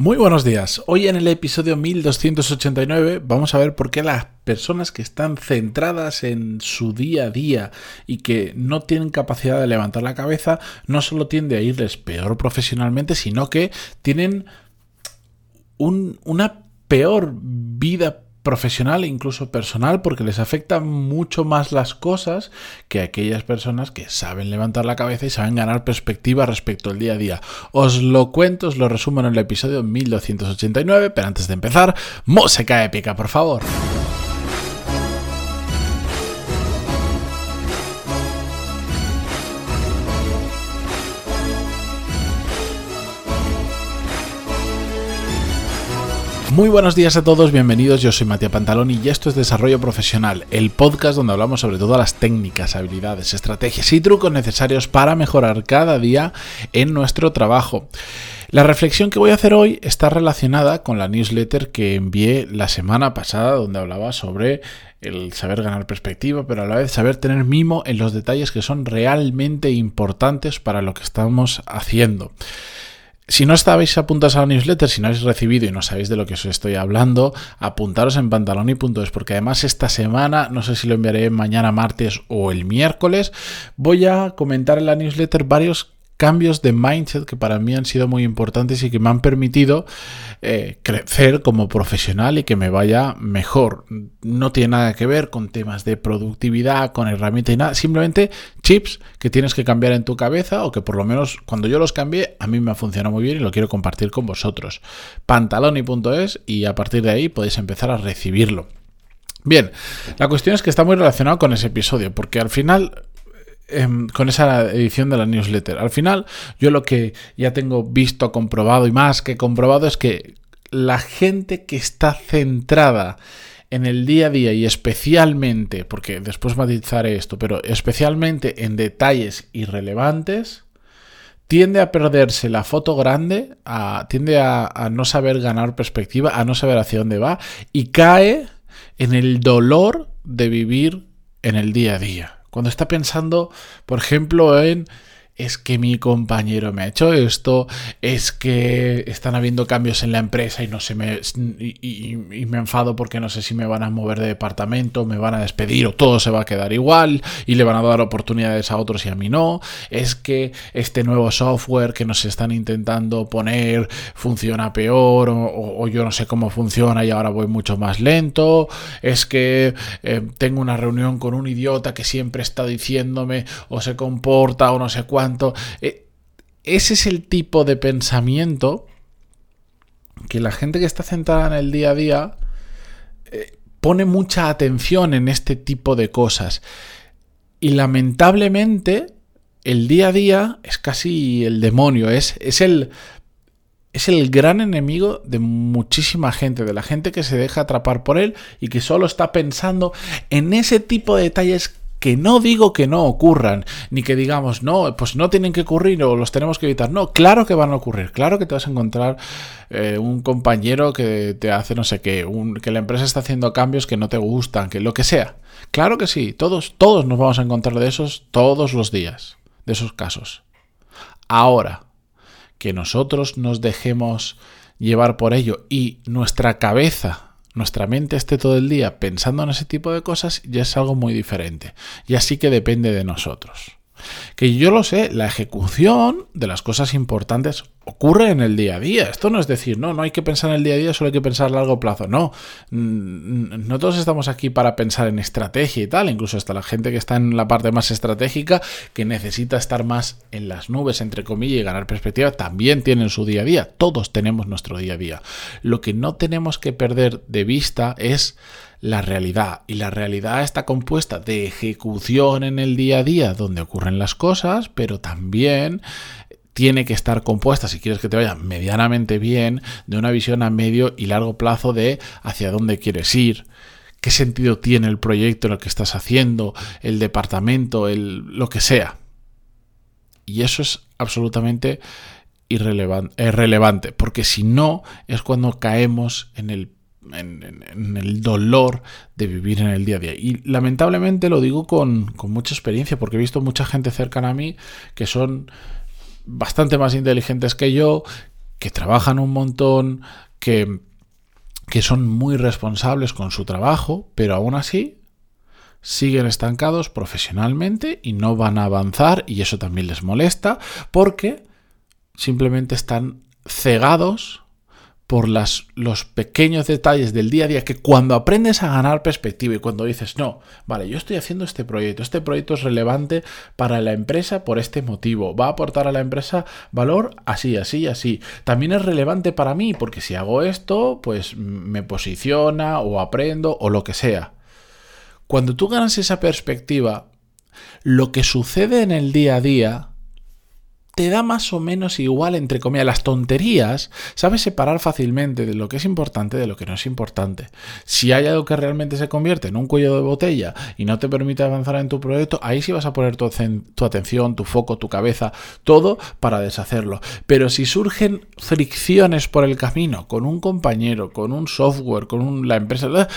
Muy buenos días. Hoy en el episodio 1289 vamos a ver por qué las personas que están centradas en su día a día y que no tienen capacidad de levantar la cabeza no solo tiende a irles peor profesionalmente, sino que tienen una peor vida profesional e incluso personal porque les afectan mucho más las cosas que aquellas personas que saben levantar la cabeza y saben ganar perspectiva respecto al día a día. Os lo cuento, os lo resumo en el episodio 1289, pero antes de empezar, música épica, por favor. Muy buenos días a todos, bienvenidos. Yo soy Matías Pantaloni y esto es Desarrollo Profesional, el podcast donde hablamos sobre todas las técnicas, habilidades, estrategias y trucos necesarios para mejorar cada día en nuestro trabajo. La reflexión que voy a hacer hoy está relacionada con la newsletter que envié la semana pasada, donde hablaba sobre el saber ganar perspectiva, pero a la vez saber tener mimo en los detalles que son realmente importantes para lo que estamos haciendo. Si no estabais apuntados a la newsletter, si no habéis recibido y no sabéis de lo que os estoy hablando, apuntaros en pantaloni.es porque además esta semana, no sé si lo enviaré mañana martes o el miércoles, voy a comentar en la newsletter varios cambios de mindset que para mí han sido muy importantes y que me han permitido eh, crecer como profesional y que me vaya mejor. No tiene nada que ver con temas de productividad, con herramientas y nada, simplemente chips que tienes que cambiar en tu cabeza o que por lo menos cuando yo los cambié a mí me ha funcionado muy bien y lo quiero compartir con vosotros. Pantaloni.es y a partir de ahí podéis empezar a recibirlo. Bien, la cuestión es que está muy relacionado con ese episodio, porque al final Em, con esa edición de la newsletter. Al final, yo lo que ya tengo visto, comprobado y más que comprobado es que la gente que está centrada en el día a día y especialmente, porque después matizaré esto, pero especialmente en detalles irrelevantes, tiende a perderse la foto grande, tiende a no saber ganar perspectiva, a no saber hacia dónde va y cae en el dolor de vivir en el día a día. Cuando está pensando, por ejemplo, en es que mi compañero me ha hecho esto, es que están habiendo cambios en la empresa y no se me y, me enfado porque no sé si me van a mover de departamento, me van a despedir o todo se va a quedar igual y le van a dar oportunidades a otros y a mí no, es que este nuevo software que nos están intentando poner funciona peor o, yo no sé cómo funciona y ahora voy mucho más lento, es que eh, tengo una reunión con un idiota que siempre está diciéndome o se comporta o no sé eh, ese es el tipo de pensamiento que la gente que está centrada en el día a día eh, pone mucha atención en este tipo de cosas. Y lamentablemente el día a día es casi el demonio, es, es, el, es el gran enemigo de muchísima gente, de la gente que se deja atrapar por él y que solo está pensando en ese tipo de detalles que no digo que no ocurran, ni que digamos, no, pues no tienen que ocurrir o los tenemos que evitar. No, claro que van a ocurrir, claro que te vas a encontrar eh, un compañero que te hace no sé qué, que la empresa está haciendo cambios que no te gustan, que lo que sea. Claro que sí, todos, todos nos vamos a encontrar de esos todos los días, de esos casos. Ahora, que nosotros nos dejemos llevar por ello y nuestra cabeza nuestra mente esté todo el día pensando en ese tipo de cosas ya es algo muy diferente. Y así que depende de nosotros. Que yo lo sé, la ejecución de las cosas importantes ocurre en el día a día. Esto no es decir, no, no hay que pensar en el día a día, solo hay que pensar a largo plazo. No, no todos estamos aquí para pensar en estrategia y tal, incluso hasta la gente que está en la parte más estratégica, que necesita estar más en las nubes, entre comillas, y ganar perspectiva, también tienen su día a día. Todos tenemos nuestro día a día. Lo que no tenemos que perder de vista es la realidad. Y la realidad está compuesta de ejecución en el día a día, donde ocurren las cosas, pero también tiene que estar compuesta, si quieres que te vaya medianamente bien, de una visión a medio y largo plazo de hacia dónde quieres ir, qué sentido tiene el proyecto, lo que estás haciendo, el departamento, el, lo que sea. Y eso es absolutamente irrelevante, porque si no es cuando caemos en el en, el dolor de vivir en el día a día. Y lamentablemente lo digo con, con, mucha experiencia, porque he visto mucha gente cercana a mí que son bastante más inteligentes que yo, que trabajan un montón, que, que son muy responsables con su trabajo, pero aún así siguen estancados profesionalmente y no van a avanzar y eso también les molesta porque simplemente están cegados por los pequeños detalles del día a día que cuando aprendes a ganar perspectiva y cuando dices, no, vale, yo estoy haciendo este proyecto, este proyecto es relevante para la empresa por este motivo, va a aportar a la empresa valor así, así, así. También es relevante para mí porque si hago esto, pues me posiciona o aprendo o lo que sea. Cuando tú ganas esa perspectiva, lo que sucede en el día a día te da más o menos igual, entre comillas, las tonterías, sabes separar fácilmente de lo que es importante de lo que no es importante. Si hay algo que realmente se convierte en un cuello de botella y no te permite avanzar en tu proyecto, ahí sí vas a poner tu, tu atención, tu foco, tu cabeza, todo para deshacerlo. Pero si surgen fricciones por el camino con un compañero, con un software, con la empresa,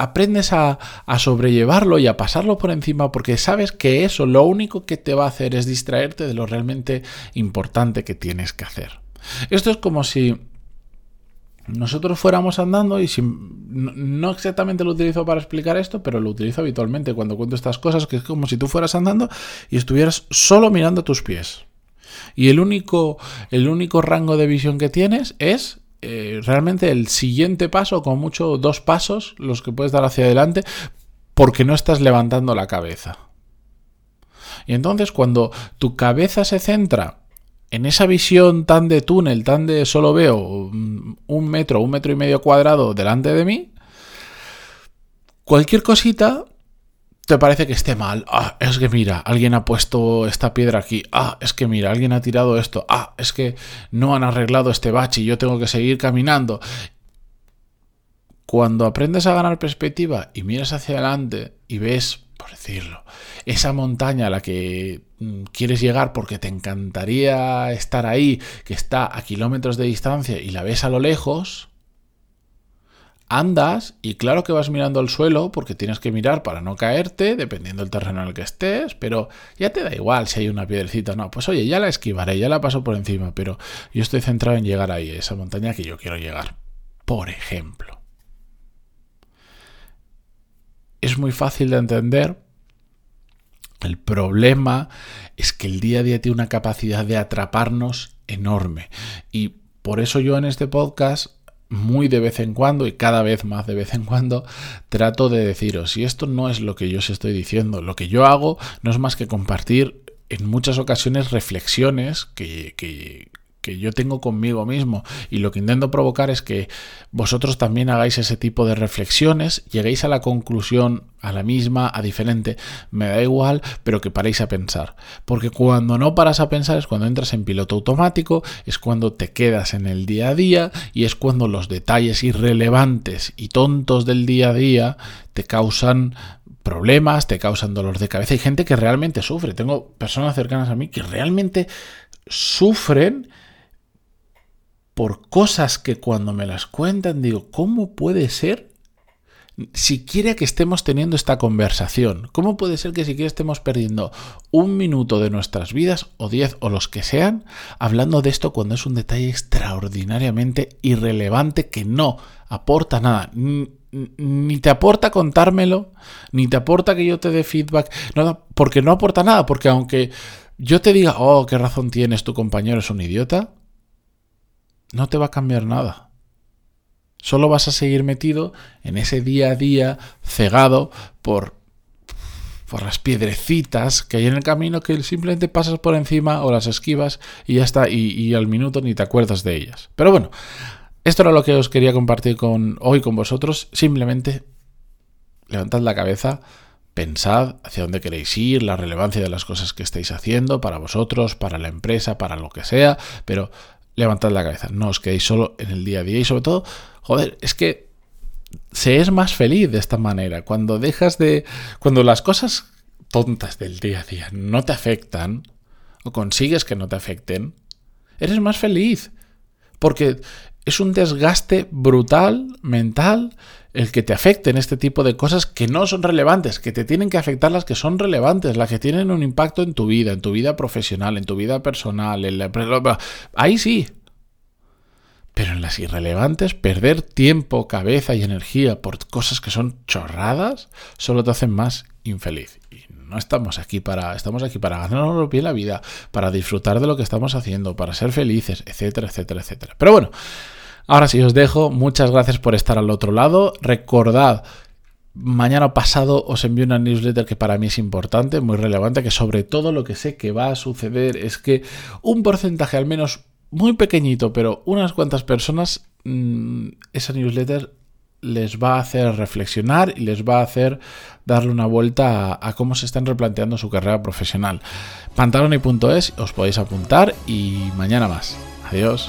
aprendes a, sobrellevarlo y a pasarlo por encima porque sabes que eso lo único que te va a hacer es distraerte de lo realmente importante que tienes que hacer. Esto es como si nosotros fuéramos andando y si, no, exactamente lo utilizo para explicar esto, pero lo utilizo habitualmente cuando cuento estas cosas, que es como si tú fueras andando y estuvieras solo mirando tus pies. Y el único, el único rango de visión que tienes es eh, realmente el siguiente paso, con mucho dos pasos, los que puedes dar hacia adelante, porque no estás levantando la cabeza. Y entonces cuando tu cabeza se centra en esa visión tan de túnel, tan de solo veo un metro, un metro y medio cuadrado delante de mí, cualquier cosita te parece que esté mal. Ah, es que mira, alguien ha puesto esta piedra aquí. Ah, es que mira, alguien ha tirado esto. Ah, es que no han arreglado este bache y yo tengo que seguir caminando. Cuando aprendes a ganar perspectiva y miras hacia adelante y ves, por decirlo, esa montaña a la que mm, quieres llegar porque te encantaría estar ahí, que está a kilómetros de distancia y la ves a lo lejos, andas y claro que vas mirando al suelo porque tienes que mirar para no caerte, dependiendo del terreno en el que estés, pero ya te da igual si hay una piedrecita o no. Pues oye, ya la esquivaré, ya la paso por encima, pero yo estoy centrado en llegar ahí, esa montaña que yo quiero llegar. Por ejemplo. Es muy fácil de entender. El problema es que el día a día tiene una capacidad de atraparnos enorme. Y por eso yo en este podcast muy de vez en cuando y cada vez más de vez en cuando trato de deciros, si esto no es lo que yo os estoy diciendo, lo que yo hago no es más que compartir en muchas ocasiones reflexiones que, que, que yo tengo conmigo mismo y lo que intento provocar es que vosotros también hagáis ese tipo de reflexiones, lleguéis a la conclusión a la misma, a diferente, me da igual, pero que paréis a pensar. Porque cuando no paras a pensar es cuando entras en piloto automático, es cuando te quedas en el día a día y es cuando los detalles irrelevantes y tontos del día a día te causan problemas, te causan dolor de cabeza. Hay gente que realmente sufre. Tengo personas cercanas a mí que realmente sufren por cosas que cuando me las cuentan digo, ¿cómo puede ser siquiera que estemos teniendo esta conversación? ¿Cómo puede ser que siquiera estemos perdiendo un minuto de nuestras vidas, o diez, o los que sean, hablando de esto cuando es un detalle extraordinariamente irrelevante que no aporta nada? Ni te aporta contármelo, ni te aporta que yo te dé feedback, porque no aporta nada, porque aunque yo te diga, oh, qué razón tienes, tu compañero es un idiota, no te va a cambiar nada. Solo vas a seguir metido en ese día a día cegado por, por las piedrecitas que hay en el camino que simplemente pasas por encima o las esquivas y ya está, y, al minuto ni te acuerdas de ellas. Pero bueno, esto era lo que os quería compartir con, hoy con vosotros. Simplemente levantad la cabeza, pensad hacia dónde queréis ir, la relevancia de las cosas que estáis haciendo para vosotros, para la empresa, para lo que sea, pero levantad la cabeza, no os quedéis solo en el día a día y sobre todo, joder, es que se es más feliz de esta manera, cuando dejas de, cuando las cosas tontas del día a día no te afectan o consigues que no te afecten, eres más feliz, porque es un desgaste brutal mental el que te afecten este tipo de cosas que no son relevantes, que te tienen que afectar las que son relevantes, las que tienen un impacto en tu vida, en tu vida profesional, en tu vida personal, en la... ahí sí. Pero en las irrelevantes, perder tiempo, cabeza y energía por cosas que son chorradas solo te hacen más infeliz. Y no estamos aquí para, estamos aquí para ganarnos bien la vida, para disfrutar de lo que estamos haciendo, para ser felices, etcétera, etcétera, etcétera. Pero bueno, ahora sí os dejo. Muchas gracias por estar al otro lado. Recordad Mañana pasado os envío una newsletter que para mí es importante, muy relevante, que sobre todo lo que sé que va a suceder es que un porcentaje al menos muy pequeñito, pero unas cuantas personas, mm, esa newsletter les va a hacer reflexionar y les va a hacer darle una vuelta a, cómo se están replanteando su carrera profesional. Pantaloni.es, os podéis apuntar y mañana más. Adiós.